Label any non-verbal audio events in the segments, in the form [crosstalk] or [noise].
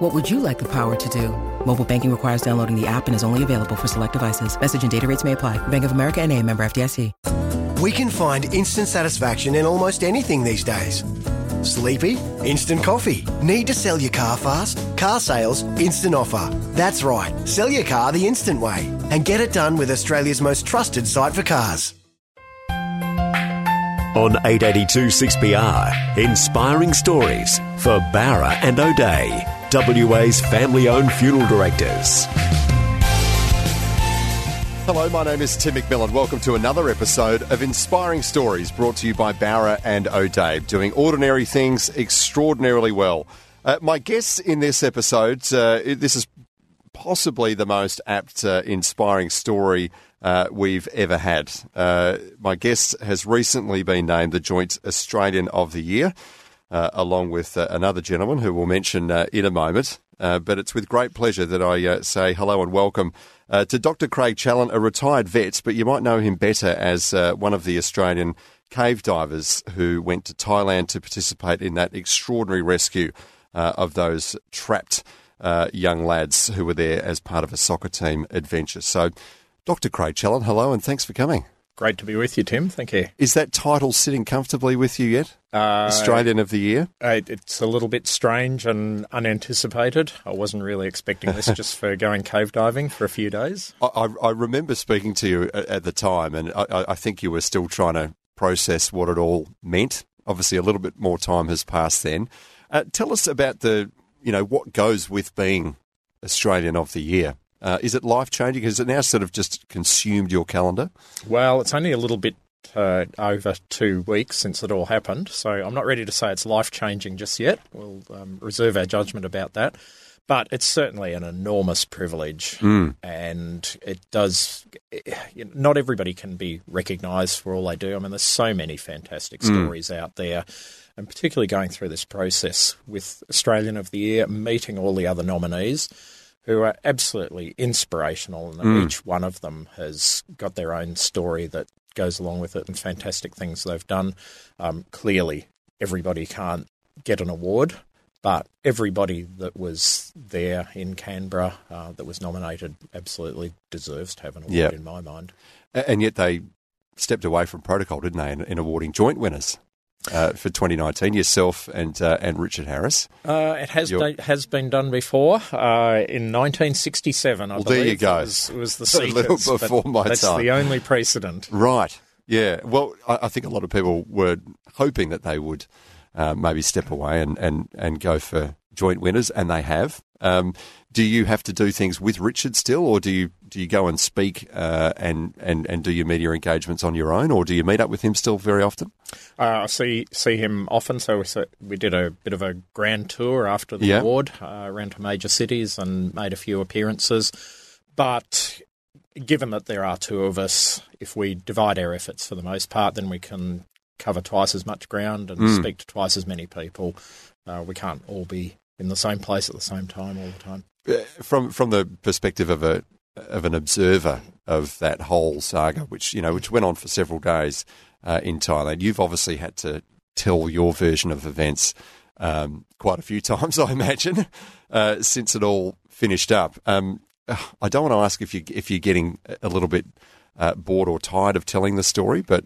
What would you like the power to do? Mobile banking requires downloading the app and is only available for select devices. Message and data rates may apply. Bank of America and a member FDIC. We can find instant satisfaction in almost anything these days. Sleepy? Instant coffee. Need to sell your car fast? Car sales, instant offer. That's right. Sell your car the instant way and get it done with Australia's most trusted site for cars. On 882 6PR, inspiring stories for Bowra and O'Dea, WA's family owned funeral directors. Hello, my name is Tim McMillan. Welcome to another episode of Inspiring Stories brought to you by Bowra and O'Dea, doing ordinary things extraordinarily well. Uh, my guest in this episode, uh, this is possibly the most apt, uh, inspiring story uh, we've ever had. Uh, my guest has recently been named the Joint Australian of the Year, along with another gentleman who we'll mention in a moment. but it's with great pleasure that I say hello and welcome uh, to Dr. Craig Challen, a retired vet, but you might know him better as uh, one of the Australian cave divers who went to Thailand to participate in that extraordinary rescue uh, of those trapped uh, young lads who were there as part of a soccer team adventure. So, Dr. Craig Challen, hello and thanks for coming. Great to be with you, Tim. Thank you. Is that title sitting comfortably with you yet? Uh, Australian of the Year? It's a little bit strange and unanticipated. I wasn't really expecting this [laughs] just for going cave diving for a few days. I, I remember speaking to you at the time, and I, I think you were still trying to process what it all meant. Obviously, a little bit more time has passed then. Uh, tell us about the, you know, what goes with being Australian of the Year. Uh, is it life changing? Has it now sort of just consumed your calendar? Well, it's only a little bit uh, over two weeks since it all happened, so I'm not ready to say it's life changing just yet. We'll um, reserve our judgment about that. But it's certainly an enormous privilege, mm. and it does. You know, not everybody can be recognised for all they do. I mean, there's so many fantastic mm. stories out there, and particularly going through this process with Australian of the Year, meeting all the other nominees who are absolutely inspirational, and mm. each one of them has got their own story that goes along with it and fantastic things they've done. Um, clearly, everybody can't get an award, but everybody that was there in Canberra uh, that was nominated absolutely deserves to have an award yep. in my mind. And yet they stepped away from protocol, didn't they, in, in awarding joint winners? Uh, for 2019, yourself and uh, and Richard Harris. Uh, it has been, has been done before uh, in 1967. I well, believe. there you go. It was, it was the Seekers, [laughs] a little before my that's time. That's the only precedent. Right. Yeah. Well, I, I, think a lot of people were hoping that they would uh, maybe step away and, and, and go for joint winners, and they have. Um, do you have to do things with Richard still, or do you do you go and speak uh, and, and and do your media engagements on your own, or do you meet up with him still very often? Uh, I see see him often. So we, we did a bit of a grand tour after the yeah. award uh, around to major cities and made a few appearances. But given that there are two of us, if we divide our efforts for the most part, then we can cover twice as much ground and mm. speak to twice as many people. Uh, we can't all be in the same place at the same time all the time. Uh, from from the perspective of a of an observer of that whole saga, which you know, which went on for several days uh, in Thailand, you've obviously had to tell your version of events um, quite a few [laughs] times, I imagine, uh, since it all finished up. Um, I don't want to ask if you if you're getting a little bit uh, bored or tired of telling the story, but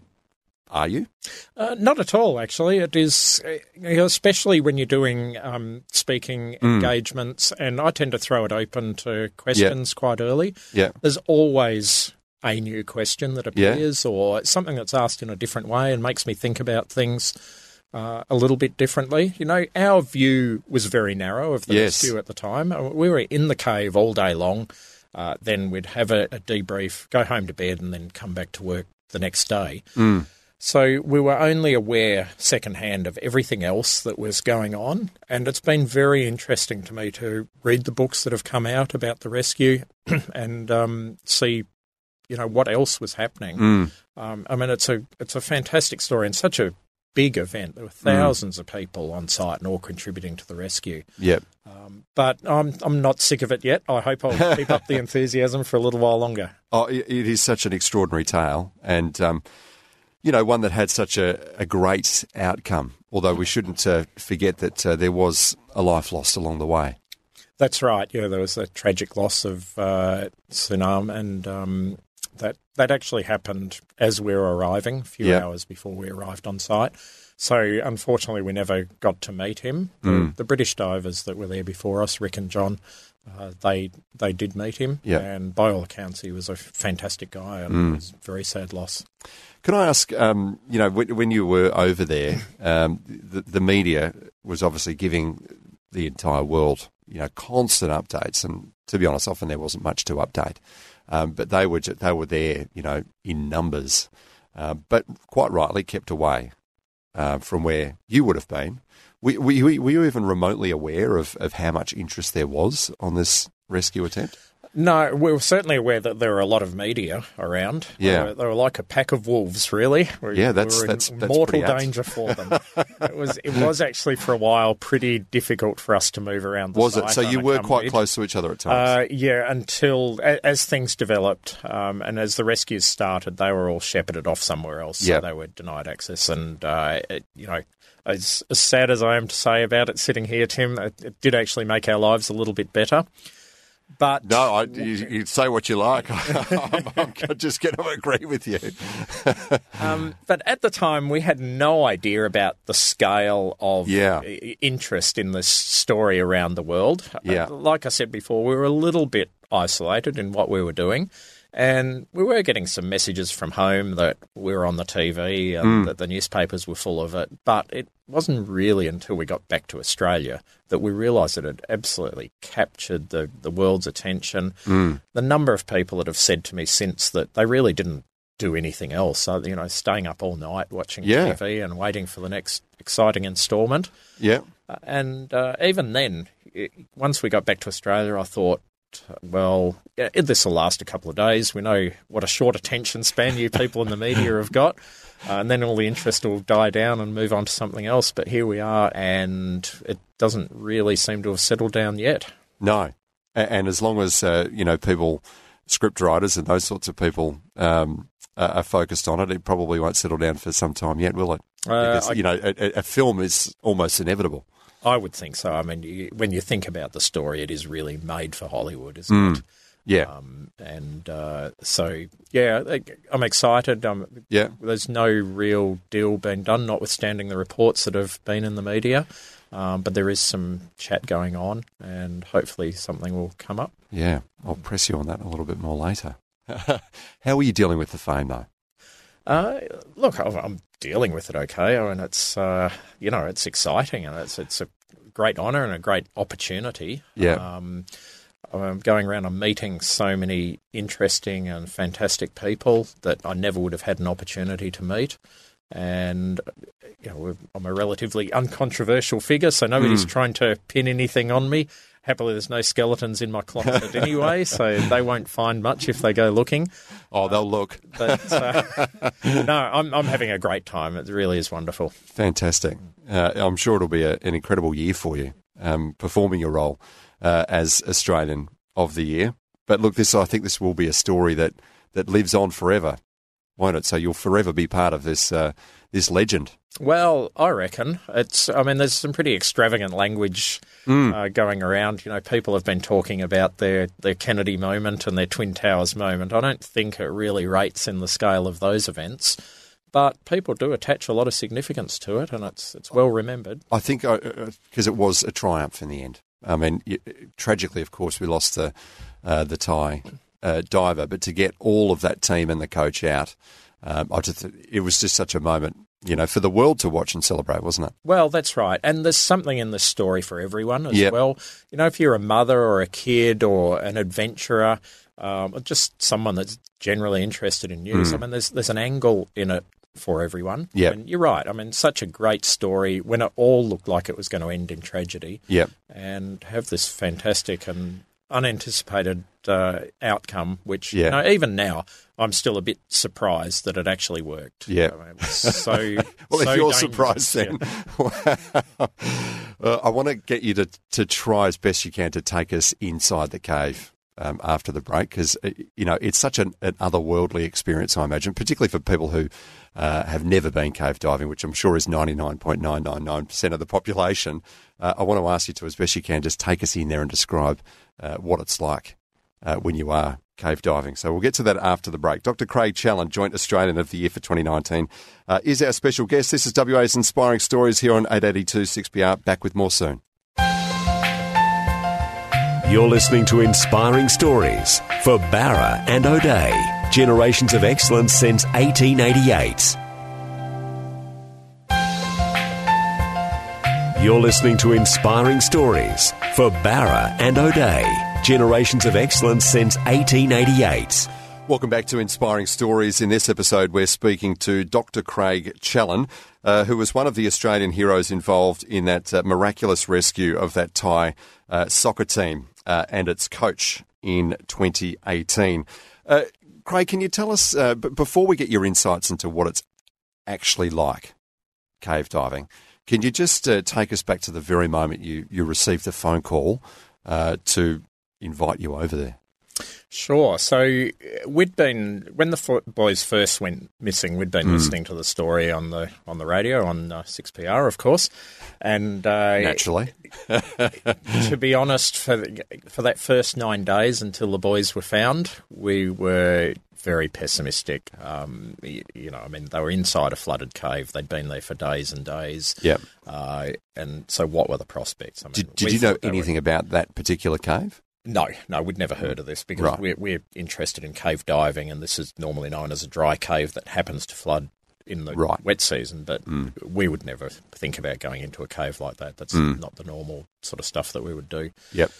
are you? Uh, not at all, actually. It is, uh, especially when you're doing um, speaking mm. engagements, and I tend to throw it open to questions yeah. quite early. Yeah. There's always a new question that appears yeah. or something that's asked in a different way and makes me think about things uh, a little bit differently. You know, our view was very narrow of the yes. rescue at the time. Uh, we were in the cave all day long. Uh, then we'd have a, a, debrief, go home to bed, and then come back to work the next day. Mm. So we were only aware secondhand of everything else that was going on. And it's been very interesting to me to read the books that have come out about the rescue [clears throat] and um, see you know what else was happening. Mm. Um, I mean, it's a it's a fantastic story and such a big event. There were thousands of people on site and all contributing to the rescue. Yep. But I'm I'm not sick of it yet. I hope I'll [laughs] keep up the enthusiasm for a little while longer. Oh, it it is such an extraordinary tale, and um, you know one that had such a, a great outcome. Although we shouldn't uh, forget that uh, there was a life lost along the way. That's right. Yeah, there was a tragic loss of uh, Saman, and um, that that actually happened as we were arriving, a few Yeah. hours before we arrived on site. So unfortunately, we never got to meet him. The, Mm. the British divers that were there before us, Rick and John, uh, they they did meet him, Yeah. and by all accounts, he was a fantastic guy, and Mm. it was a very sad loss. Can I ask, um, you know, when, when you were over there, um, the, the media was obviously giving the entire world, you know, constant updates, and to be honest, often there wasn't much to update. Um, but they were they were there, you know, in numbers, uh, but quite rightly kept away uh, from where you would have been. Were, were, you, were you even remotely aware of, of how much interest there was on this rescue attempt? No, we were certainly aware that there were a lot of media around. Yeah. they were, they were like a pack of wolves, really. We, Yeah, that's- we that's- that's mortal danger for them. [laughs] it was it was actually for a while pretty difficult for us to move around. The Was it? So you were quite close to each other at times. Uh, yeah, until a- as things developed um, and as the rescues started, they were all shepherded off somewhere else. Yep. So they were denied access, and uh, it, you know, as, as sad as I am to say about it, sitting here, Tim, it, it did actually make our lives a little bit better. But No, I, you, you say what you like. [laughs] I'm, I'm just going to agree with you. [laughs] Um, but at the time, we had no idea about the scale of Yeah. interest in this story around the world. Uh, Yeah. like I said before, we were a little bit isolated in what we were doing. And we were getting some messages from home that we were on the TV and Hmm. that the newspapers were full of it. But it wasn't really until we got back to Australia that we realised it had absolutely captured the, the world's attention. Hmm. The number of people that have said to me since that they really didn't do anything else. So, you know, staying up all night watching Yeah. TV and waiting for the next exciting instalment. Yeah. Uh, And uh, even then, i once we got back to Australia, I thought, well, this will last a couple of days. We know what a short attention span you people in the media have got. Uh, and then all the interest will die down and move on to something else. But here we are, and it doesn't really seem to have settled down yet. No. And as long as, uh, you know, people, script writers and those sorts of people um, are focused on it, it probably won't settle down for some time yet, will it? Uh, Because, I- you know, a- a film is almost inevitable. I would think so. I mean, you, when you think about the story, it is really made for Hollywood, isn't it? Yeah. Um, and uh, so, yeah, I'm excited. Um, Yeah. There's no real deal being done, notwithstanding the reports that have been in the media. Um, but there is some chat going on, and hopefully something will come up. Yeah. I'll press you on that a little bit more later. [laughs] How are you dealing with the fame, though? Uh, look, I'm- I'm dealing with it okay. I mean, it's uh, you know, it's exciting and it's it's a great honour and a great opportunity. Yeah. Um, I'm going around and meeting so many interesting and fantastic people that I never would have had an opportunity to meet. And you know, I'm a relatively uncontroversial figure, so nobody's trying to pin anything on me. Happily, there's no skeletons in my closet anyway, so they won't find much if they go looking. Oh, they'll look. But uh, [laughs] no, I'm I'm having a great time. It really is wonderful. Fantastic. Uh, I'm sure it'll be a, an incredible year for you, um, performing your role uh, as Australian of the Year. But look, this I think this will be a story that, that lives on forever, won't it? So you'll forever be part of this uh, this legend. Well, I reckon it's. I mean, there's some pretty extravagant language uh, going around. You know, people have been talking about their their Kennedy moment and their Twin Towers moment. I don't think it really rates in the scale of those events, but people do attach a lot of significance to it, and it's it's well remembered. I think because it was a triumph in the end. I mean, tragically, of course, we lost the uh, the Thai uh, diver, but to get all of that team and the coach out, um, I just it was just such a moment, you know, for the world to watch and celebrate, wasn't it? Well, that's right. And there's something in this story for everyone as Yep. well. You know, if you're a mother or a kid or an adventurer, um, or just someone that's generally interested in news, I mean, there's there's an angle in it for everyone. Yep. And you're right. I mean, such a great story when it all looked like it was going to end in tragedy. Yep. And have this fantastic and unanticipated uh, outcome, which Yeah. you know, even now I'm still a bit surprised that it actually worked. Yeah. I mean, so [laughs] Well, so if you're dangerous, surprised, then yeah. [laughs] Wow. Uh, I want to get you to to try as best you can to take us inside the cave. Um, after the break, because you know it's such an, an otherworldly experience, I imagine, particularly for people who uh, have never been cave diving, which I'm sure is 99.999% of the population. Uh, I want to ask you to, as best you can, just take us in there and describe uh, what it's like uh, when you are cave diving. So we'll get to that after the break. Dr. Craig Challen, Joint Australian of the Year for 2019, uh, is our special guest. This is WA's Inspiring Stories here on 882 6PR. Back with more soon. You're listening to Inspiring Stories for Bowra and O'Dea. Generations of excellence since 1888. You're listening to Inspiring Stories for Bowra and O'Dea. Generations of excellence since 1888. Welcome back to Inspiring Stories. In this episode, we're speaking to Dr. Craig Challen, uh, who was one of the Australian heroes involved in that uh, miraculous rescue of that Thai uh, soccer team uh, and its coach in 2018. Craig, can you tell us, uh, b- before we get your insights into what it's actually like, cave diving, can you just uh, take us back to the very moment you, you received the phone call uh, to invite you over there? Sure. So we'd been when the boys first went missing. We'd been listening to the story on the on the radio on uh, six PR, of course, and uh, Naturally. [laughs] to be honest, for the, for that first nine days until the boys were found, we were very pessimistic. Um, you, you know, I mean, they were inside a flooded cave. They'd been there for days and days. Yep. Uh, and so, what were the prospects? I mean, Did, did you know they were- anything about that particular cave? No, no, we'd never heard of this because Right. we're, we're interested in cave diving, and this is normally known as a dry cave that happens to flood in the Right. Mm. wet season. But we would never think about going into a cave like that. That's not the normal sort of stuff that we would do. Yep.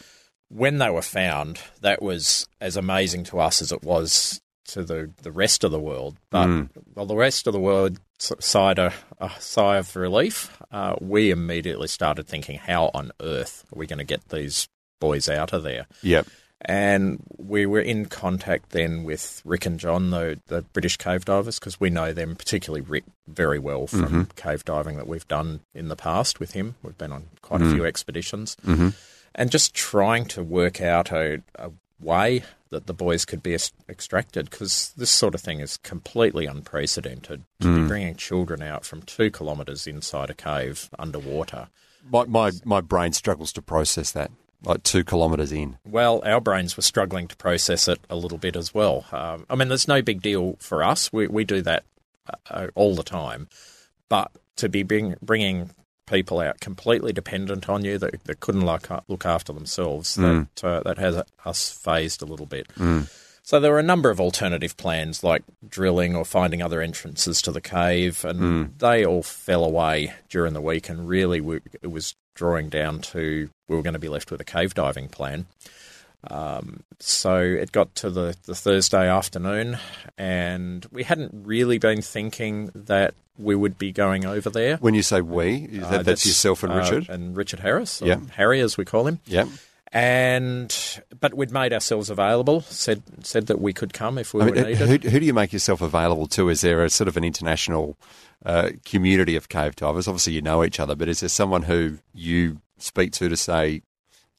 When they were found, that was as amazing to us as it was to the, the rest of the world. But Mm. while the rest of the world sighed a, a sigh of relief, uh, we immediately started thinking, how on earth are we going to get these boys out of there? Yep. And we were in contact then with Rick and John, the, the British cave divers, because we know them, particularly Rick, very well from mm-hmm. cave diving that we've done in the past with him. We've been on quite a mm-hmm. few expeditions. Mm-hmm. And just trying to work out a, a way that the boys could be extracted, because this sort of thing is completely unprecedented. To be mm. bringing children out from two kilometres inside a cave underwater. My, my, my brain struggles to process that, like two kilometres in. Well, our brains were struggling to process it a little bit as well. Um, I mean, there's no big deal for us. We we do that uh, all the time, but to be bring, bringing people out completely dependent on you that, that couldn't look look after themselves that uh, that has us fazed a little bit. So there were a number of alternative plans like drilling or finding other entrances to the cave, and they all fell away during the week. And really, we, it was drawing down to we were going to be left with a cave diving plan. Um, so it got to the, the Thursday afternoon, and we hadn't really been thinking that we would be going over there. When you say we, that, Uh, that's, yourself and uh, Richard? and Richard Harris, or Yeah. Harry as we call him. yep. And but we'd made ourselves available. said said that we could come if we I were needed. who, who do you make yourself available to? Is there a sort of an international uh, community of cave divers? Obviously, you know each other, but is there someone who you speak to to say,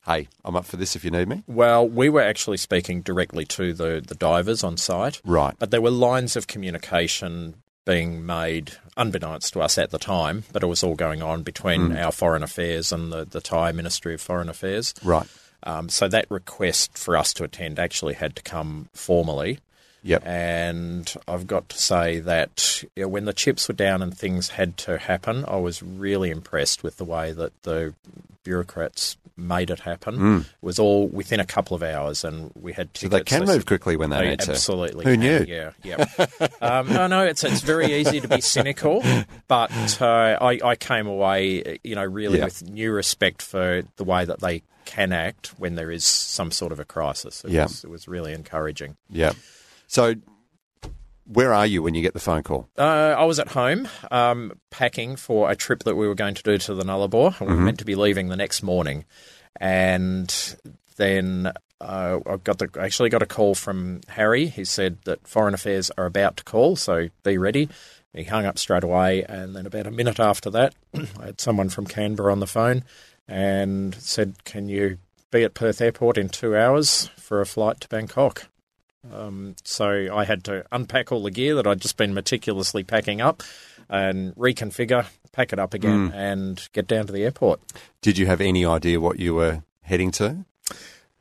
hey, I'm up for this if you need me? Well, we were actually speaking directly to the, the divers on site. Right. But there were lines of communication being made, unbeknownst to us at the time, but it was all going on between Hmm. our Foreign Affairs and the, the Thai Ministry of Foreign Affairs. Right. Um, so that request for us to attend actually had to come formally. Yep. And I've got to say that you know, when the chips were down and things had to happen, I was really impressed with the way that the bureaucrats made it happen. It was all within a couple of hours, and we had Hmm. So they can move quickly when they, they need to. absolutely Who can, knew? Yeah, yeah. um, no, no, it's it's very easy to be cynical, [laughs] but uh, I, I came away, you know, really Yeah. with new respect for the way that they can act when there is some sort of a crisis. It, Yeah. was, it was really encouraging. Yeah. So, where are you when you get the phone call? Uh, I was at home um, packing for a trip that we were going to do to the Nullarbor. and We were meant to be leaving the next morning. And then uh, I got the actually got a call from Harry. He said that Foreign Affairs are about to call, so be ready. He hung up straight away, and then about a minute after that, [clears throat] I had someone from Canberra on the phone and said, "Can you be at Perth Airport in two hours for a flight to Bangkok?" Um, so I had to unpack all the gear that I'd just been meticulously packing up and reconfigure, pack it up again, and get down to the airport. Did you have any idea what you were heading to?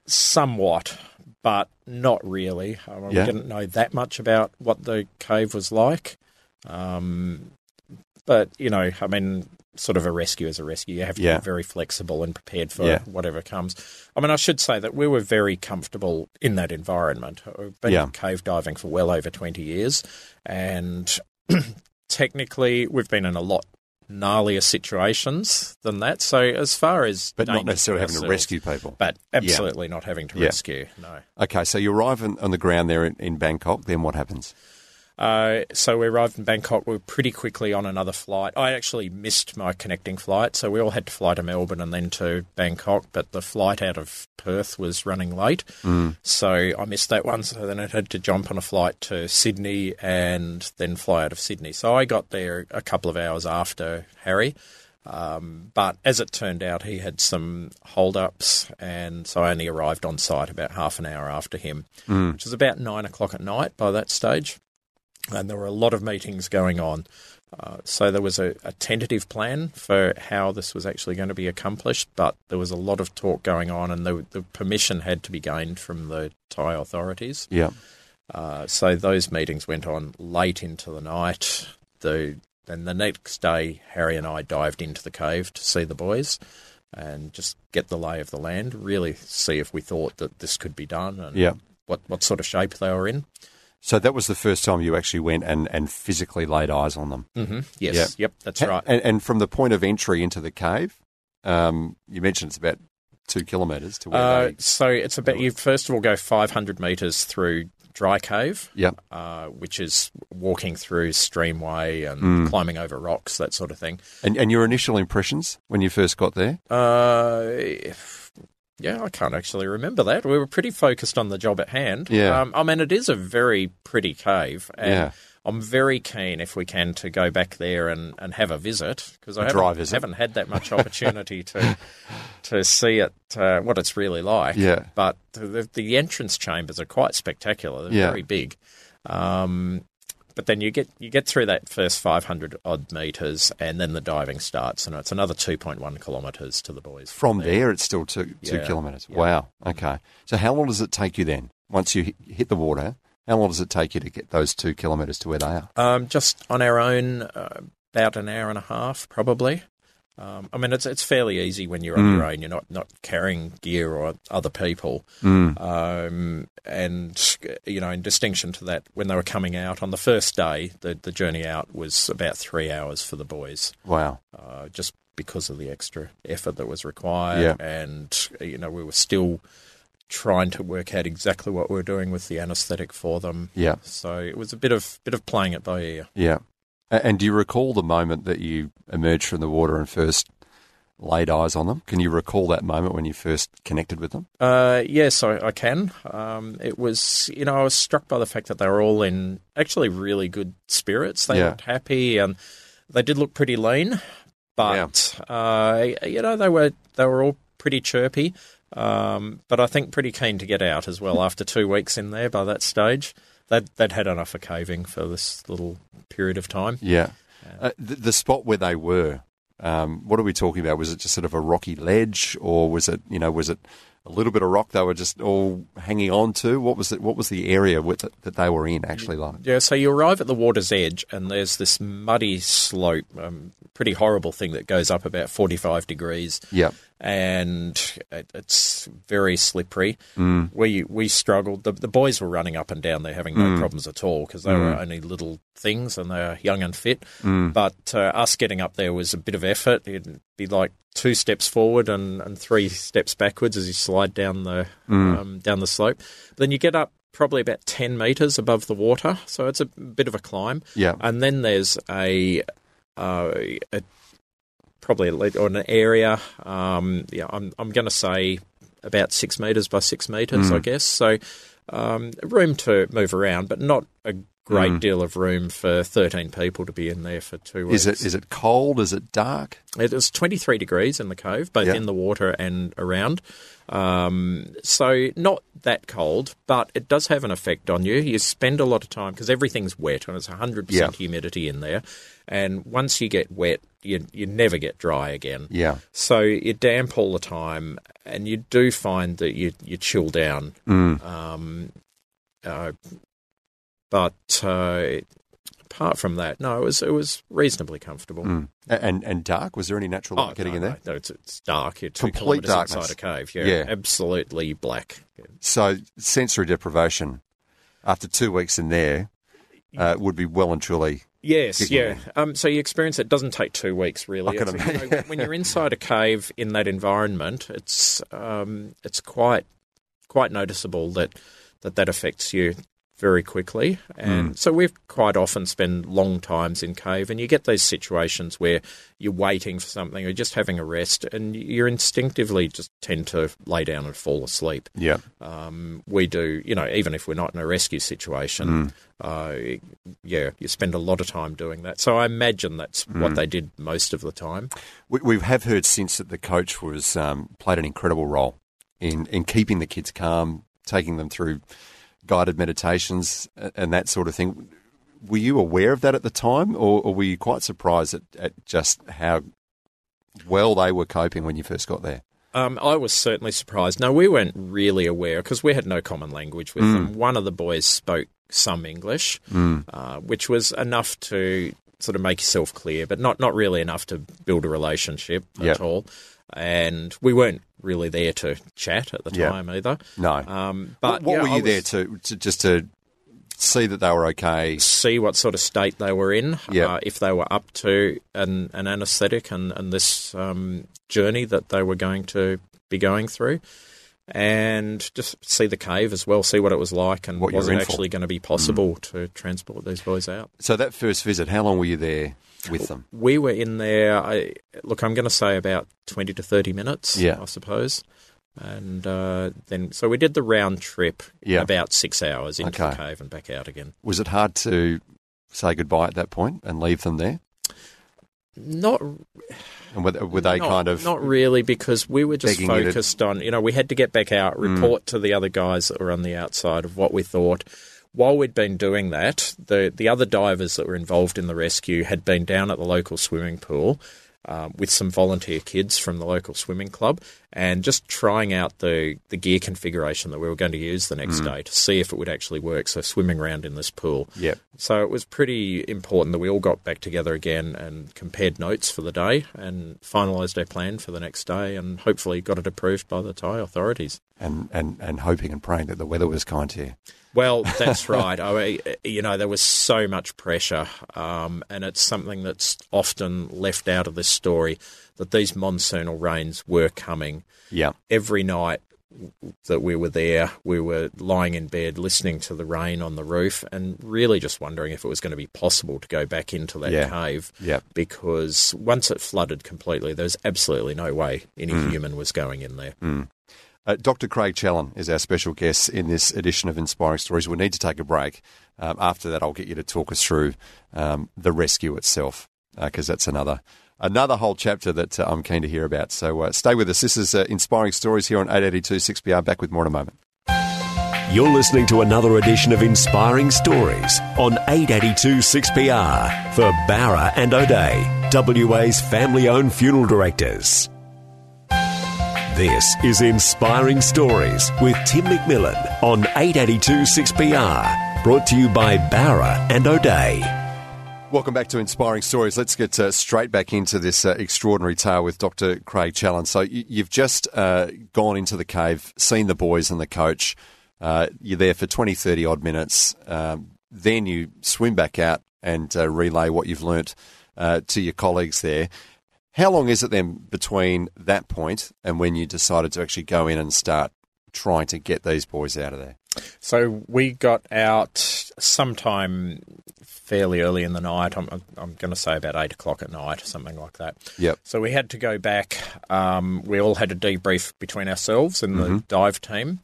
Somewhat, but not really. I mean, Yeah. We didn't know that much about what the cave was like. Um, but, you know, I mean, sort of a rescue is a rescue. You have to Yeah. be very flexible and prepared for Yeah. whatever comes. I mean, I should say that we were very comfortable in that environment. We've been Yeah. cave diving for well over 20 years, and [clears throat] technically, we've been in a lot gnarlier situations than that. So, as far as But not necessarily having to rescue people. but absolutely not having to rescue. No. Okay, so you arrive on, on the ground there in, in Bangkok. Then what happens? Uh, so we arrived in Bangkok. We were pretty quickly on another flight. I actually missed my connecting flight, so we all had to fly to Melbourne and then to Bangkok. But the flight out of Perth was running late, so I missed that one. So then I had to jump on a flight to Sydney and then fly out of Sydney. So I got there a couple of hours after Harry. Um, but as it turned out, he had some hold-ups, and so I only arrived on site about half an hour after him, which was about nine o'clock at night by that stage. And there were a lot of meetings going on. Uh, so there was a, a tentative plan for how this was actually going to be accomplished, but there was a lot of talk going on, and the, the permission had to be gained from the Thai authorities. Yeah. Uh, so those meetings went on late into the night. The then the next day, Harry and I dived into the cave to see the boys and just get the lay of the land, really see if we thought that this could be done and Yeah. what, what sort of shape they were in. So that was the first time you actually went and, and physically laid eyes on them. hmm Yes, Yeah. yep, that's right. And, and from the point of entry into the cave, um, you mentioned it's about two kilometres to where Uh, they. so it's about you first of all go 500 metres through dry cave, Yep. uh, which is walking through streamway and Mm. climbing over rocks, that sort of thing. And, and your initial impressions when you first got there? Uh, yeah, I can't actually remember that. We were pretty focused on the job at hand. Yeah. Um, I mean, it is a very pretty cave. And Yeah. I'm very keen, if we can, to go back there and, and have a visit because I dry haven't, visit. haven't had that much [laughs] opportunity to to see it, uh, what it's really like. Yeah. But the, the entrance chambers are quite spectacular. They're Yeah. very big. Um, but then you get you get through that first 500 odd meters, and then the diving starts, and it's another 2.1 kilometers to the boys. From there, it's still two, two Yeah. kilometres. Yeah. Wow. Okay. So how long does it take you then? Once you hit- the water, how long does it take you to get those two kilometres to where they are? Um, just on our own, uh, about an hour and a half, probably. Um, I mean, it's it's fairly easy when you're on Mm. your own. You're not, not carrying gear or other people. Mm. Um, and you know, in distinction to that, when they were coming out on the first day, the the journey out was about three hours for the boys, Wow. uh, just because of the extra effort that was required. Yeah. And you know, we were still trying to work out exactly what we were doing with the anaesthetic for them. Yeah. So it was a bit of bit of playing it by ear. Yeah. And do you recall the moment that you emerged from the water and first laid eyes on them? Can you recall that moment when you first connected with them? Uh, yes, I, I can. Um, it was, you know, I was struck by the fact that they were all in actually really good spirits. They Yeah. looked happy and they did look pretty lean, but uh, you know, they were they were all pretty chirpy. Um, but I think pretty keen to get out as well after two weeks in there. By that stage, they'd they'd had enough of caving for this little period of time. Yeah. Uh, the, the spot where they were, um, what are we talking about? Was it just sort of a rocky ledge, or was it, you know, was it a little bit of rock they were just all hanging on to? What was it? What was the area with it, that they were in actually like? Yeah, so you arrive at the water's edge, and there's this muddy slope, um, pretty horrible thing that goes up about 45 degrees, Yeah. And it, it's very slippery. Mm. We we struggled. The, the boys were running up and down They're having no problems at all because they were only little things and they were young and fit. But uh, us getting up there was a bit of effort. It'd be like two steps forward and, and three steps backwards as you slide down the um, down the slope. Then you get up probably about 10 metres above the water, so it's a bit of a climb. Yeah. And then there's a, uh, a probably or an area, um, yeah, I'm, I'm going to say about six metres by six metres, I guess. So um, room to move around, but not a great deal of room for 13 people to be in there for two weeks. Is it is it cold? Is it dark? It is 23 degrees in the cove, both Yeah. in the water and around. Um, so not that cold, but it does have an effect on you. You spend a lot of time because everything's wet and it's 100% Yeah. humidity in there. And once you get wet, you, you never get dry again. Yeah. So you're damp all the time, and you do find that you you chill down. Um, uh, but uh, apart from that, no, it was it was reasonably comfortable. A- And and dark. Was there any natural light getting no, in there? No, no, it's, it's dark. You're two Complete darkness. inside a cave. Yeah, Yeah. absolutely black. So sensory deprivation after two weeks in there uh, would be well and truly. Yes, yeah. Um, so you experience it doesn't take two weeks really. I can It's- you know, when you're inside a cave in that environment, it's um, it's quite quite noticeable that that that affects you very quickly. And Mm. so we've quite often spend long times in cave, and you get these situations where you're waiting for something or just having a rest, and you instinctively just tend to lay down and fall asleep. Yeah. Um, we do, you know, even if we're not in a rescue situation, uh, yeah, you spend a lot of time doing that. So I imagine that's what they did most of the time. We, we have heard since that the coach was um, played an incredible role in, in keeping the kids calm, taking them through guided meditations and that sort of thing. Were you aware of that at the time, or, or were you quite surprised at, at just how well they were coping when you first got there? Um, I was certainly surprised. No, we weren't really aware because we had no common language with them. One of the boys spoke some English, uh, which was enough to sort of make yourself clear, but not, not really enough to build a relationship Yep. at all. And we weren't really there to chat at the Yeah. time either. No. Um, but what yeah, were you there to, to just to see that they were okay? see what sort of state they were in, Yeah. uh, if they were up to an, an anaesthetic and, and this um, journey that they were going to be going through, and just see the cave as well, see what it was like, and What was it for. actually going to be possible to transport these boys out? So that first visit, how long were you there with them? We were in there. I, look, I'm going to say about twenty to thirty minutes. Yeah. I suppose. And uh, then, so we did the round trip, Yeah. about six hours into Okay. the cave and back out again. Was it hard to say goodbye at that point and leave them there? Not And were, were they not, kind of not really because we were just you to- focused on you know we had to get back out Mm. report to the other guys that were on the outside of what we thought while we'd been doing that the the other divers that were involved in the rescue had been down at the local swimming pool um, with some volunteer kids from the local swimming club and just trying out the, the gear configuration that we were going to use the Mm. next day to see if it would actually work. So, swimming around in this pool. Yep. So it was pretty important that we all got back together again and compared notes for the day and finalised our plan for the next day and hopefully got it approved by the Thai authorities. and, and, and hoping and praying that the weather was kind to you? Well, that's [laughs] right. I, you know, there was so much pressure, um, and it's something that's often left out of this story that these monsoonal rains were coming. Yeah. Every night that we were there, we were lying in bed listening to the rain on the roof and really just wondering if it was going to be possible to go back into that Yeah. cave. Yep. Because once it flooded completely, there was absolutely no way any human was going in there. Uh, Dr. Craig Challen is our special guest in this edition of Inspiring Stories. We need to take a break. Um, after that, I'll get you to talk us through um, the rescue itself, because that's another another whole chapter that uh, I'm keen to hear about. So uh, stay with us. This is uh, Inspiring Stories here on 882 6PR. Back with more in a moment. You're listening to another edition of Inspiring Stories on 882 6PR for Bowra and O'Dea, WA's family owned funeral directors. This is Inspiring Stories with Tim McMillan on 882 6PR, brought to you by Bowra and O'Dea. Welcome back to Inspiring Stories. Let's get uh, straight back into this uh, extraordinary tale with Dr. Craig Challen. So you, you've just uh, gone into the cave, seen the boys and the coach. Uh, you're there for 20, 30 odd minutes. Um, then you swim back out and uh, relay what you've learnt uh, to your colleagues there. How long is it then between that point and when you decided to actually go in and start trying to get these boys out of there? So we got out sometime fairly early in the night. I'm, I'm going to say about eight o'clock at night, something like that. Yep. So we had to go back. Um, we all had a debrief between ourselves and the dive team.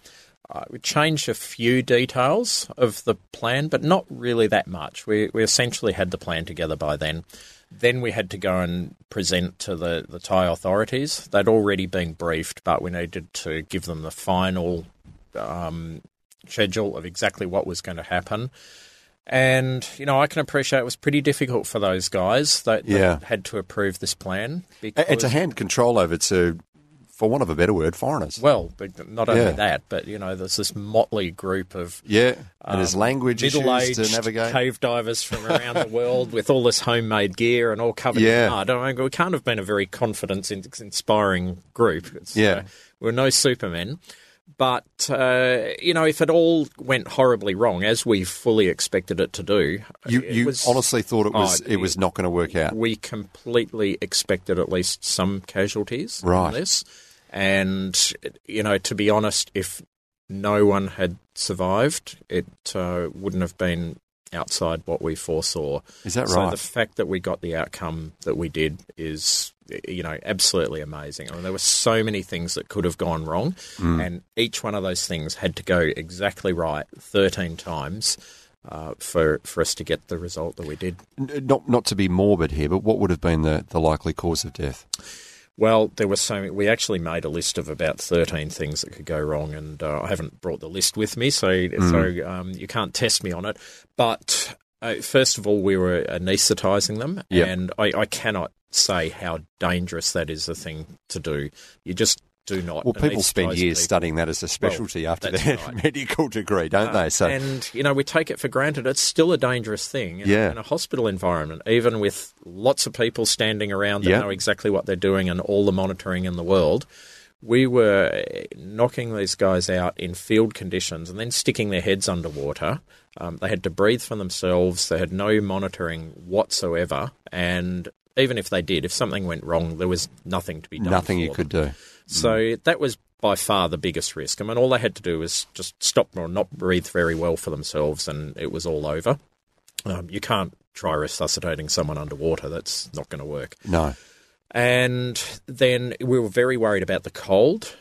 Uh, we changed a few details of the plan, but not really that much. We, we essentially had the plan together by then. Then we had to go and present to the, the Thai authorities. They'd already been briefed, but we needed to give them the final um, schedule of exactly what was going to happen. And, you know, I can appreciate it was pretty difficult for those guys that, that Yeah. had to approve this plan. And and to hand control over to, for want of a better word, foreigners. well, but not only Yeah. that, but, you know, there's this motley group of yeah, and there's language issues middle-aged to navigate. cave divers from around the world with all this homemade gear and all covered Yeah. in mud. I mean, we can't have been a very confidence-inspiring group. It's, Yeah. uh, we're no supermen. But, uh, you know, if it all went horribly wrong, as we fully expected it to do, You, it you was- honestly thought it was Oh, it was not going to work out. we completely expected at least some casualties Right. on this. And, you know, to be honest, if no one had survived, it uh, wouldn't have been outside what we foresaw. Is that so right? the fact that we got the outcome that we did is, you know, absolutely amazing. I mean, there were so many things that could have gone wrong, Mm. and each one of those things had to go exactly right 13 times uh, for, for us to get the result that we did. Not not to be morbid here, but what would have been the, the likely cause of death? Well, there were so we actually made a list of about thirteen things that could go wrong, and uh, I haven't brought the list with me, so so um, you can't test me on it. But uh, first of all, we were anaesthetising them, Yep. and I, I cannot say how dangerous that is a thing to do. You just do not. Well, people spend years people. studying that as a specialty after their right. [laughs] medical degree, don't they? So and you know we take it for granted. It's still a dangerous thing in, Yeah. in a hospital environment, even with lots of people standing around that Yeah. know exactly what they're doing and all the monitoring in the world. We were knocking these guys out in field conditions and then sticking their heads underwater. Um, they had to breathe for themselves. They had no monitoring whatsoever, and even if they did, if something went wrong, there was nothing to be done. nothing you for could do. So that was by far the biggest risk. I mean, all they had to do was just stop or not breathe very well for themselves, and it was all over. Um, you can't try resuscitating someone underwater; that's not going to work. No. And then we were very worried about the cold.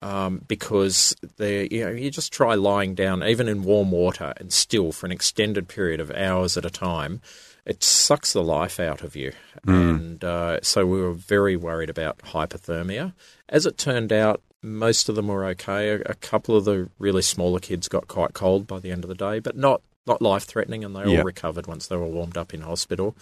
Um, because the you know you just try lying down even in warm water and still for an extended period of hours at a time, it sucks the life out of you. And uh, so we were very worried about hypothermia. As it turned out, most of them were okay. A, a couple of the really smaller kids got quite cold by the end of the day, but not not life threatening, and they Yeah. all recovered once they were warmed up in hospital.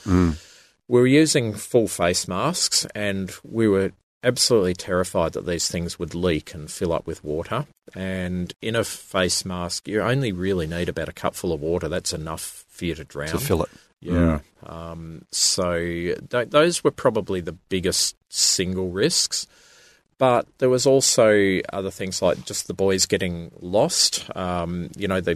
We were using full face masks, and we were absolutely terrified that these things would leak and fill up with water. And in a face mask, you only really need about a cupful of water. That's enough for you to drown. To fill it. Yeah. Um, so th- those were probably the biggest single risks. But there was also other things like just the boys getting lost. Um, you know, they,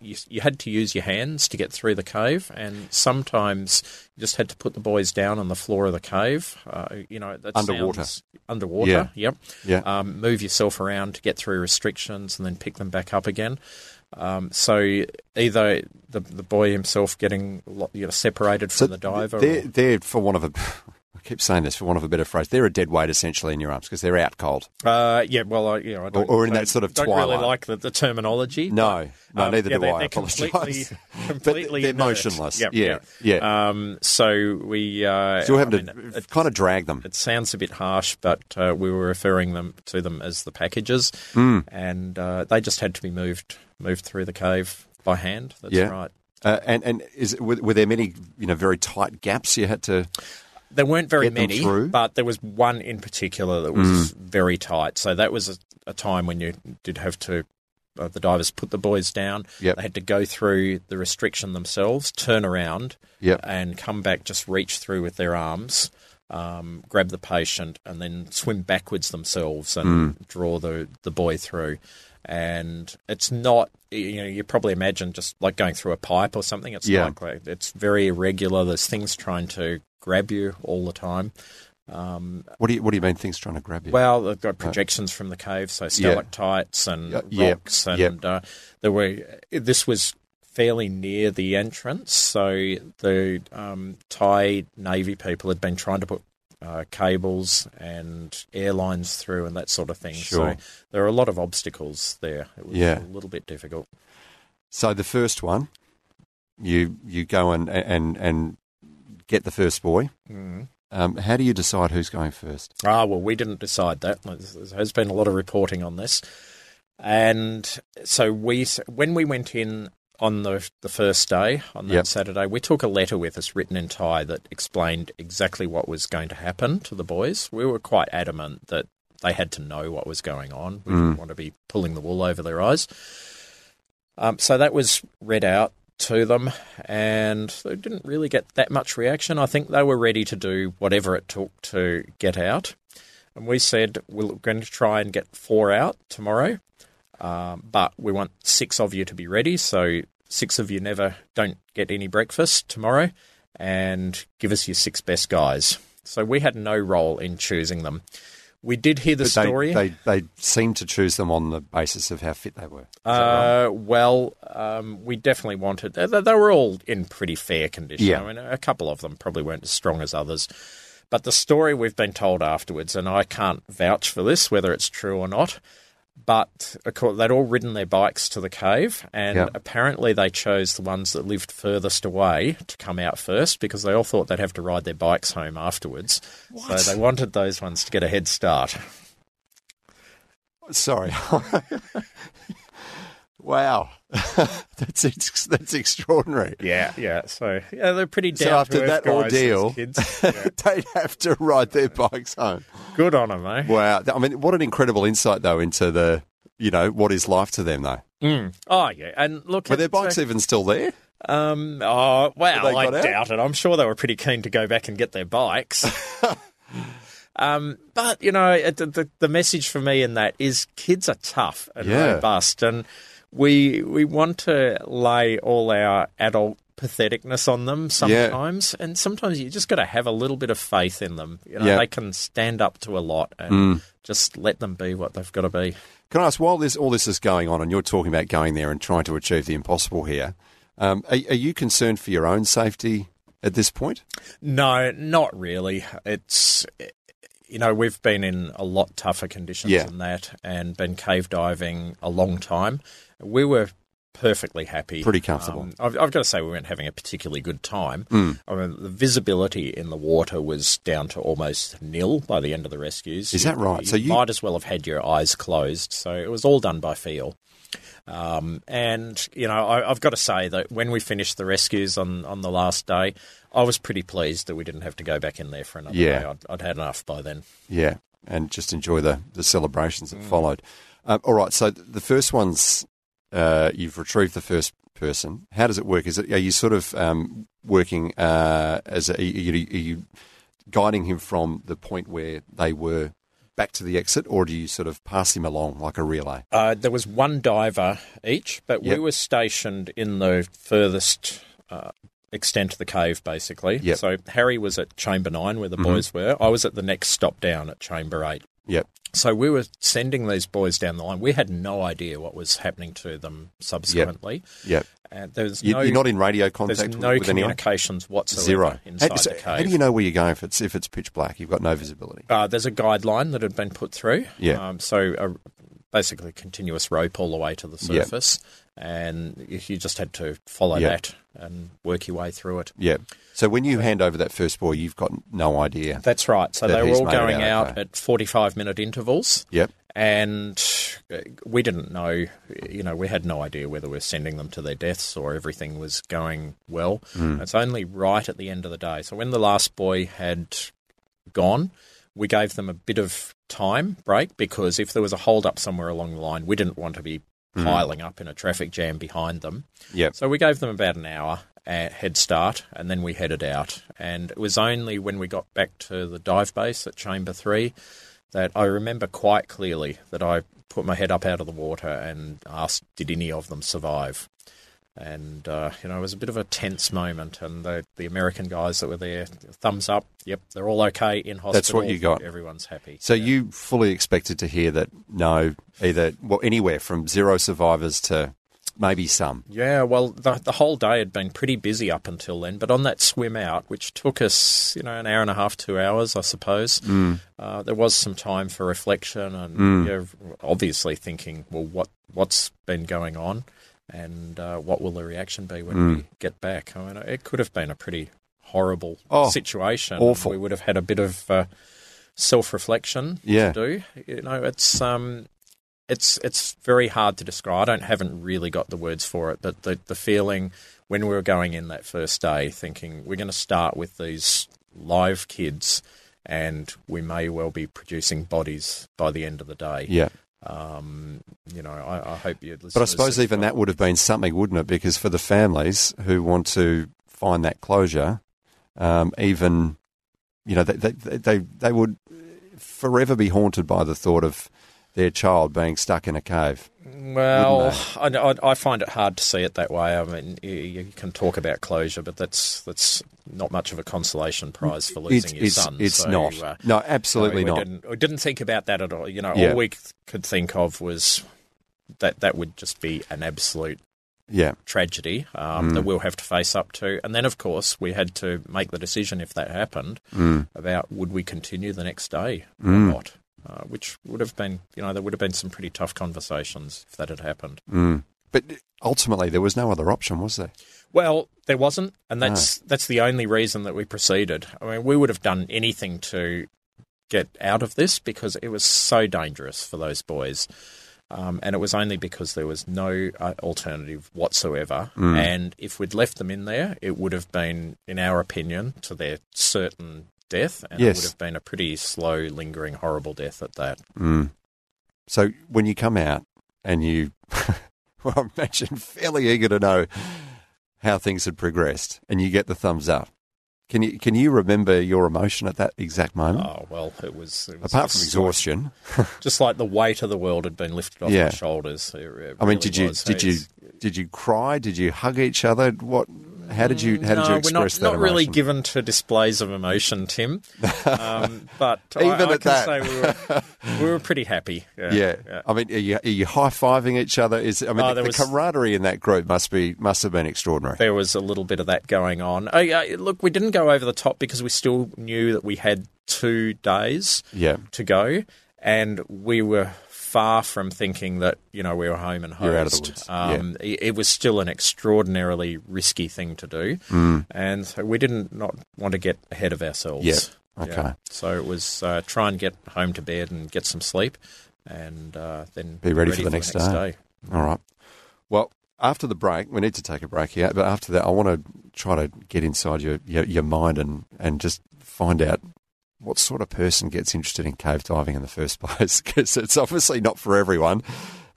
you, you had to use your hands to get through the cave, and sometimes you just had to put the boys down on the floor of the cave. Uh, you know, Underwater. underwater. Yep. Yeah. Um, move yourself around to get through restrictions, and then pick them back up again. Um, so either the the boy himself getting you know, separated from the diver, They're, or, they're, for one of a, I keep saying this, for want of a better phrase, they're a dead weight essentially in your arms because they're out cold. uh, yeah, well, I, you know, I don't, or in I that sort of don't really like the, the terminology. No, no, Um, neither yeah, do they're, I. They're completely, [laughs] completely they're inert. motionless. Yep, yeah, yeah. Um, so we, uh, so you're having I mean, to it, kind of drag them. it sounds a bit harsh, but uh, we were referring them to them as the packages, Hmm. and uh, they just had to be moved moved through the cave by hand. That's Yeah. right. Uh, and and is were, were there many you know very tight gaps you had to? There weren't very many, through? but there was one in particular that was very tight. So that was a, a time when you did have to. Uh, the divers put the boys down. Yep. They had to go through the restriction themselves, turn around, Yep. and come back. Just reach through with their arms, um, grab the patient, and then swim backwards themselves and draw the the boy through. And it's not, you know, you probably imagine just like going through a pipe or something. It's Yeah. like it's very irregular. There's things trying to grab you all the time. What do you What do you mean? Things trying to grab you? Well, they've got projections from the cave, so stalactites and Yeah, rocks, and yep. uh, there were. This was fairly near the entrance, so the um, Thai Navy people had been trying to put uh, cables and airlines through and that sort of thing. Sure. So there are a lot of obstacles there. It was Yeah. a little bit difficult. so the first one, you you go and and and get the first boy. Mm. Um, how do you decide who's going first? Ah, well, we didn't decide that. There has been a lot of reporting on this, and so we, when we went in on the the first day on that Yep. Saturday, we took a letter with us written in Thai that explained exactly what was going to happen to the boys. We were quite adamant that they had to know what was going on. We didn't want to be pulling the wool over their eyes. Um, so that was read out to them, and they didn't really get that much reaction. I think they were ready to do whatever it took to get out. And we said we're going to try and get four out tomorrow, um, but we want six of you to be ready. So six of you never don't get any breakfast tomorrow, and give us your six best guys. So we had no role in choosing them. We did hear the But story. They they seem to choose them on the basis of how fit they were. That right? Uh, well, um, we definitely wanted. They, they were all in pretty fair condition. Yeah. I mean, a couple of them probably weren't as strong as others. But the story we've been told afterwards, and I can't vouch for this, whether it's true or not, but course, they'd all ridden their bikes to the cave, and apparently they chose the ones that lived furthest away to come out first because they all thought they'd have to ride their bikes home afterwards. So they wanted those ones to get a head start. Sorry. [laughs] wow, [laughs] that's ex- that's extraordinary. Yeah, yeah. So yeah, they're pretty down So after that ordeal, kids. [laughs] Yeah. they'd have to ride their bikes home. Good on them, eh? Wow, I mean, what an incredible insight though into the you know what is life to them though. Mm. Oh yeah, and look, Were their bikes uh, even still there? Um, oh well, I out? doubt it. I'm sure they were pretty keen to go back and get their bikes. [laughs] um, but you know, the, the the message for me in that is kids are tough and Yeah. robust, and we we want to lay all our adult patheticness on them sometimes, and sometimes you just got to have a little bit of faith in them. You know, Yeah. they can stand up to a lot, and Mm. just let them be what they've got to be. Can I ask, while this all this is going on, and you're talking about going there and trying to achieve the impossible here, um, are, are you concerned for your own safety at this point? No, not really. It's you know we've been in a lot tougher conditions Yeah. than that, and been cave diving a long time. We were perfectly happy, Pretty comfortable. Um, I've, I've got to say we weren't having a particularly good time. Mm. I mean, the visibility in the water was down to almost nil by the end of the rescues. Is that right? You So you- might as well have had your eyes closed. So it was all done by feel. Um, and you know, I, I've got to say that when we finished the rescues on, on the last day, I was pretty pleased that we didn't have to go back in there for another Yeah. day. I'd, I'd had enough by then. Yeah, and just enjoy the, the celebrations Mm. that followed. Um, all right, so the first one's uh, you've retrieved the first person. How does it work? Is it are you sort of um, working uh, as a, are you, are you guiding him from the point where they were back to the exit, or do you sort of pass him along like a relay? Uh, there was one diver each, but Yep. we were stationed in the furthest uh, extent of the cave, basically. Yep. So Harry was at Chamber 9, where the Mhm. boys were. I was at the next stop down at Chamber 8. Yep. So we were sending these boys down the line. We had no idea what was happening to them subsequently. Yeah. Yep. And there's You, no, you're not in radio there's contact no with anyone. communications whatsoever Zero. inside How, so the how do you know where you're going if it's if it's pitch black? You've got no visibility. Uh, there's a guideline that had been put through. Yeah. Um, so a, basically continuous rope all the way to the surface, and you just had to follow Yeah. that and work your way through it. Yeah. So when you hand over that first boy, you've got no idea. That's right. So That they were all going out out at 45 minute intervals. Yep. And uh, we didn't know, you know, we had no idea whether we were sending them to their deaths or everything was going well. Mm. It's only right at the end of the day. So when the last boy had gone, we gave them a bit of time break because if there was a hold up somewhere along the line, we didn't want to be Mm. piling up in a traffic jam behind them. Yep. So we gave them about an hour head start, and then we headed out. And it was only when we got back to the dive base at Chamber Three that I remember quite clearly that I put my head up out of the water and asked, "Did any of them survive?" And uh, you know, it was a bit of a tense moment, and the the American guys that were there, thumbs up. Yep, they're all okay in hospital. That's what you got. Everyone's happy. So you fully expected to hear that no, either well anywhere from zero survivors to maybe some. Yeah, well, the, the whole day had been pretty busy up until then, but on that swim out, which took us, you know, an hour and a half, two hours, I suppose, Mm. uh, there was some time for reflection and you know, obviously thinking, well, what what's been going on, and uh, what will the reaction be when Mm. we get back? I mean, it could have been a pretty horrible Oh, situation. awful. We would have had a bit of uh, self reflection Yeah. to do. You know, it's um, it's it's very hard to describe. I don't haven't really got the words for it, but the the feeling when we were going in that first day, thinking we're going to start with these live kids, and we may well be producing bodies by the end of the day. Yeah. Um, you know, I, I hope you. But I suppose even that would have been something, wouldn't it? Because for the families who want to find that closure, um, even you know, they, they they they would forever be haunted by the thought of their child being stuck in a cave. Well, I, I, I find it hard to see it that way. I mean, you, you can talk about closure, but that's that's not much of a consolation prize for losing It's your it's, son. it's So, not. uh, no, absolutely we not. Didn't, we didn't think about that at all. You know, Yeah. all we could think of was that that would just be an absolute Yeah. tragedy um, Mm. that we'll have to face up to. And then, of course, we had to make the decision if that happened Mm. about would we continue the next day or Mm. not. Uh, which would have been, you know, there would have been some pretty tough conversations if that had happened. Mm. But ultimately, there was no other option, was there? Well, there wasn't, and that's that's the only reason that we proceeded. I mean, we would have done anything to get out of this because it was so dangerous for those boys. Um, and it was only because there was no uh, alternative whatsoever. And if we'd left them in there, it would have been, in our opinion, to their certain death, and Yes. it would have been a pretty slow, lingering, horrible death at that. Mm. So when you come out and you, [laughs] well, I imagine fairly eager to know how things had progressed, and you get the thumbs up. Can you can you remember your emotion at that exact moment? Oh well, it was. It was Apart from exhaustion, just like the weight of the world had been lifted off Yeah. my shoulders. It- it I mean, really did you was. did you did you cry? Did you hug each other? What? How did you how did no, you we're express not, that? not really given to displays of emotion, Tim. [laughs] Um, but Even I, I at can that. say we were, we were pretty happy. [laughs] Yeah, Yeah. I mean, are you, are you high fiving each other? Is I mean, Oh, the, the was- camaraderie in that group must be must have been extraordinary. There was a little bit of that going on. Oh, yeah, look, we didn't go over the top because we still knew that we had two days Yeah. to go, and we were far from thinking that you know we were home and hosed. You're out of the woods. Um, it, it was still an extraordinarily risky thing to do, Mm. and so we didn't not want to get ahead of ourselves. Yeah. Okay. So it was uh, try and get home to bed and get some sleep, and uh, then Be ready for the next day. All right. Well, after the break, we need to take a break here. But after that, I want to try to get inside your your, your mind and, and just find out what sort of person gets interested in cave diving in the first [laughs] place. Because it's obviously not for everyone.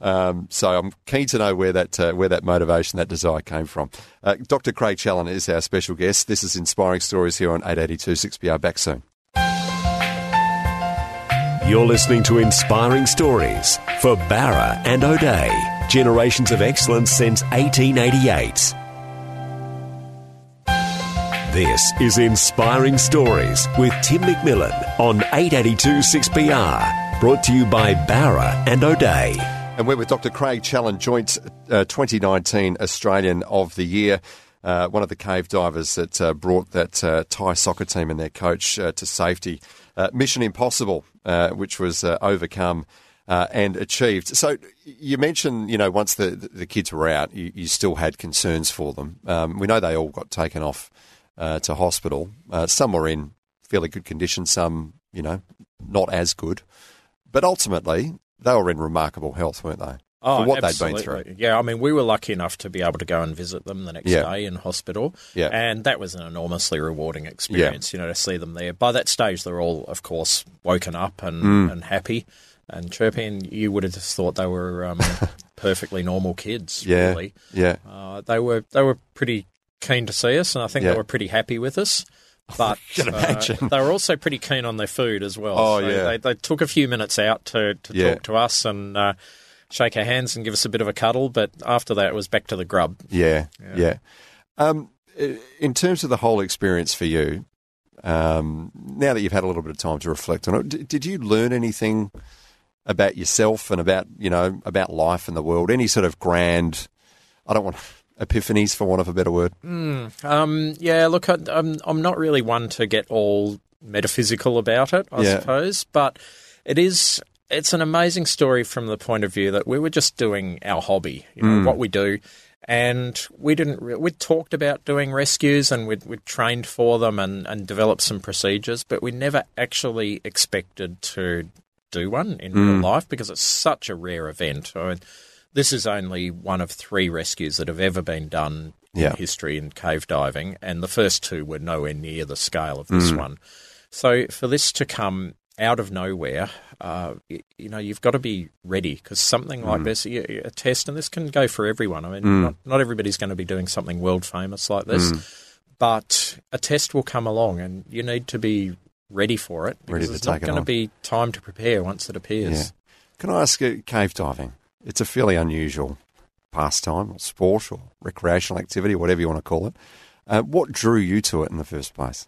Um, so I'm keen to know where that uh, where that motivation, that desire came from. Uh, Dr. Craig Challen is our special guest. This is Inspiring Stories here on 882 6PR. Back soon. You're listening to Inspiring Stories for Bowra and O'Dea. Generations of excellence since 1888. This is Inspiring Stories with Tim McMillan on 882 6PR. Brought to you by Bowra and O'Dea. And we're with Dr. Craig Challen, joint uh, 2019 Australian of the Year. Uh, one of the cave divers that uh, brought that uh, Thai soccer team and their coach uh, to safety. Uh, Mission Impossible, uh, which was overcome and achieved. So you mentioned, you know, once the, the kids were out, you, you still had concerns for them. Um, we know they all got taken off uh, to hospital. Uh, some were in fairly good condition, some, you know, not as good. But ultimately, they were in remarkable health, weren't they? Oh, for what absolutely. they'd been through. Yeah, I mean, we were lucky enough to be able to go and visit them the next Yeah. day in hospital. Yeah. And that was an enormously rewarding experience, yeah. you know, to see them there. By that stage, they're all, of course, woken up and, Mm. and happy and chirping. You would have just thought they were um, [laughs] perfectly normal kids, Yeah, really. yeah. Uh, they were they were pretty keen to see us, and I think Yeah. they were pretty happy with us. [laughs] But uh, they were also pretty keen on their food as well. Oh, So yeah. They, they took a few minutes out to, to Yeah. talk to us and uh, shake our hands and give us a bit of a cuddle. But after that, it was back to the grub. Yeah, yeah. Um, in terms of the whole experience for you, um, now that you've had a little bit of time to reflect on it, d- did you learn anything about yourself and about you know about life and the world? Any sort of grand, I don't want epiphanies for want of a better word. Hmm. Um, yeah, look, I, I'm I'm not really one to get all metaphysical about it, I Yeah. suppose, but it is it's an amazing story from the point of view that we were just doing our hobby, you know, hmm. what we do. And we didn't. Re- we talked about doing rescues, and we'd, we'd trained for them, and, and developed some procedures. But we never actually expected to do one in real hmm. life because it's such a rare event. I mean, this is only one of three rescues that have ever been done Yeah. in history in cave diving, and the first two were nowhere near the scale of this mm. one. So for this to come out of nowhere, uh, you know, you've got to be ready because something like mm. this, a test, and this can go for everyone. I mean, mm. not, not everybody's going to be doing something world famous like this, but a test will come along, and you need to be ready for it. Ready because to there's take it not going to be time to prepare once it appears. Yeah. Can I ask you, cave diving? It's a fairly unusual pastime or sport or recreational activity, whatever you want to call it. Uh, what drew you to it in the first place?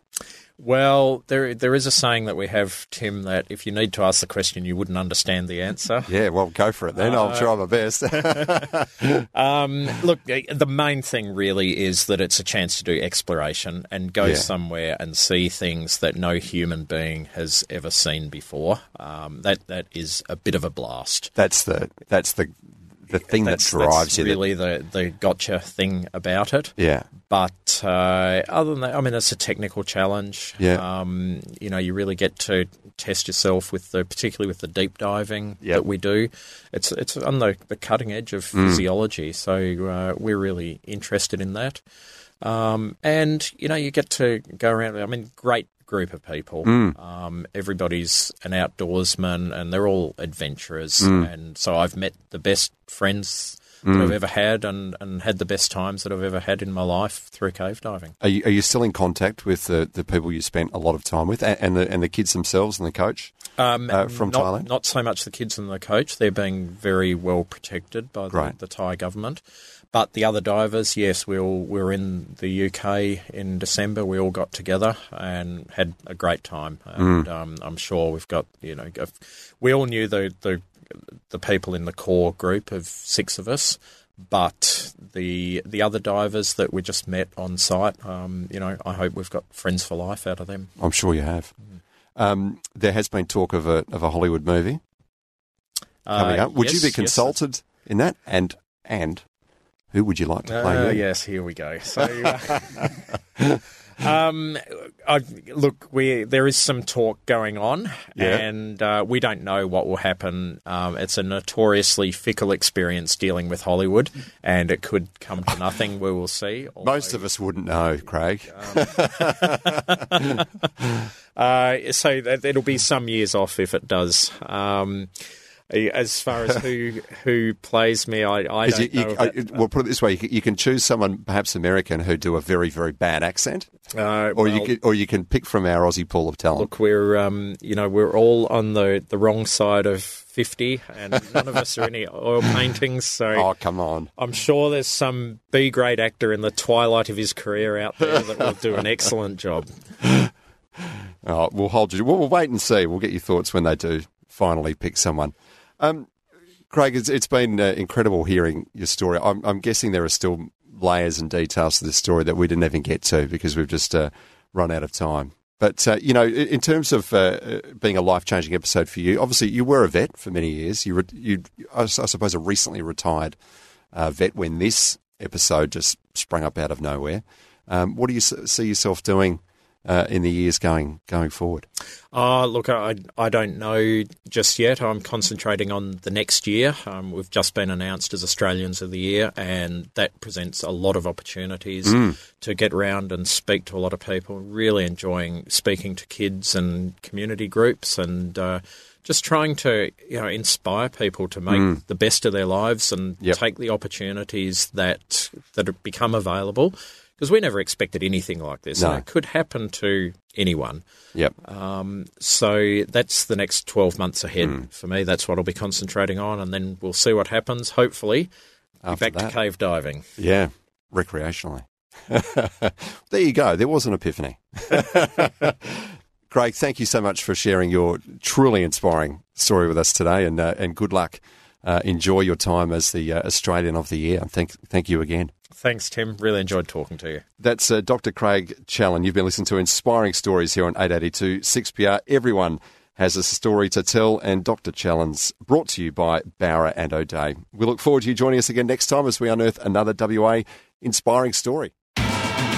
Well, there there is a saying that we have, Tim, that if you need to ask the question, you wouldn't understand the answer. [laughs] Yeah, well, go for it then. I'll try my best. [laughs] Um, look, the main thing really is that it's a chance to do exploration and go Yeah. somewhere and see things that no human being has ever seen before. Um, that that is a bit of a blast. that's the that's the the thing That's, that drives you. really the the gotcha thing about it. yeah, But uh, other than that, I mean, it's a technical challenge. Yeah. Um, you know, you really get to test yourself with the, particularly with the deep diving Yep. that we do. It's it's on the, the cutting edge of Mm. physiology, so uh, we're really interested in that. Um, and you know, you get to go around. I mean, great group of people. Mm. Um, everybody's an outdoorsman, and they're all adventurers. Mm. And so I've met the best friends that I've ever had, and, and had the best times that I've ever had in my life through cave diving. are you, are you still in contact with the, the people you spent a lot of time with, and, and the and the kids themselves and the coach Um, uh, from not, Thailand? Not so much the kids and the coach; they're being very well protected by the, the Thai government. But the other divers, yes, we all we were in the UK in December. We all got together and had a great time. And Mm. um, I'm sure we've got you know we all knew the the the people in the core group of six of us. But the the other divers that we just met on site, um, you know, I hope we've got friends for life out of them. I'm sure you have. Um, there has been talk of a of a Hollywood movie coming Uh, up. Would you yes, be yes. consulted in that? And and who would you like to play? Uh, yes, here we go. So, uh, [laughs] um, I, look, we there is some talk going on, Yeah. and uh, we don't know what will happen. Um, it's a notoriously fickle experience dealing with Hollywood, and it could come to nothing. We will see. [laughs] Most of us wouldn't know, Craig. [laughs] Uh, so that, it'll be some years off if it does. As far as who who plays me, I, I don't you- know. you- uh, well, put it this way: you can, you can choose someone, perhaps American, who do a very, very bad accent, uh, or you can, or you can pick from our Aussie pool of talent. Look, we're um, you know we're all on the, the wrong side of fifty, and none of us are any [laughs] oil paintings. So oh, come on! I'm sure there's some B grade actor in the twilight of his career out there that will do an [laughs] excellent job. Oh, we'll hold you. We'll, we'll wait and see. We'll get your thoughts when they do finally pick someone. Um, Craig, it's, it's been uh, incredible hearing your story. I'm, I'm guessing there are still layers and details to this story that we didn't even get to because we've just uh, run out of time. But uh, you know, in terms of uh, uh, being a life changing episode for you, obviously you were a vet for many years. You, re- you I suppose, a recently retired uh, vet when this episode just sprung up out of nowhere. Um, what do you see yourself doing uh, in the years going going forward? Oh, look, I, I don't know just yet. I'm concentrating on the next year. Um, we've just been announced as Australians of the Year, and that presents a lot of opportunities to get around and speak to a lot of people. Really enjoying speaking to kids and community groups and. Uh, just trying to, you know, inspire people to make the best of their lives and Yep. take the opportunities that that have become available because we never expected anything like this. No. And it could happen to anyone. Yep. So that's the next 12 months ahead for me. That's what I'll be concentrating on, and then we'll see what happens. Hopefully, After back that. to cave diving. Yeah, recreationally. [laughs] there you go. There was an epiphany. [laughs] Craig, thank you so much for sharing your truly inspiring story with us today, and uh, and good luck. Uh, enjoy your time as the uh, Australian of the Year. And thank thank you again. Thanks, Tim. Really enjoyed talking to you. That's uh, Dr. Craig Challen. You've been listening to Inspiring Stories here on 882 6PR. Everyone has a story to tell, and Dr. Challen's brought to you by Bowra and O'Dea. We look forward to you joining us again next time as we unearth another WA inspiring story.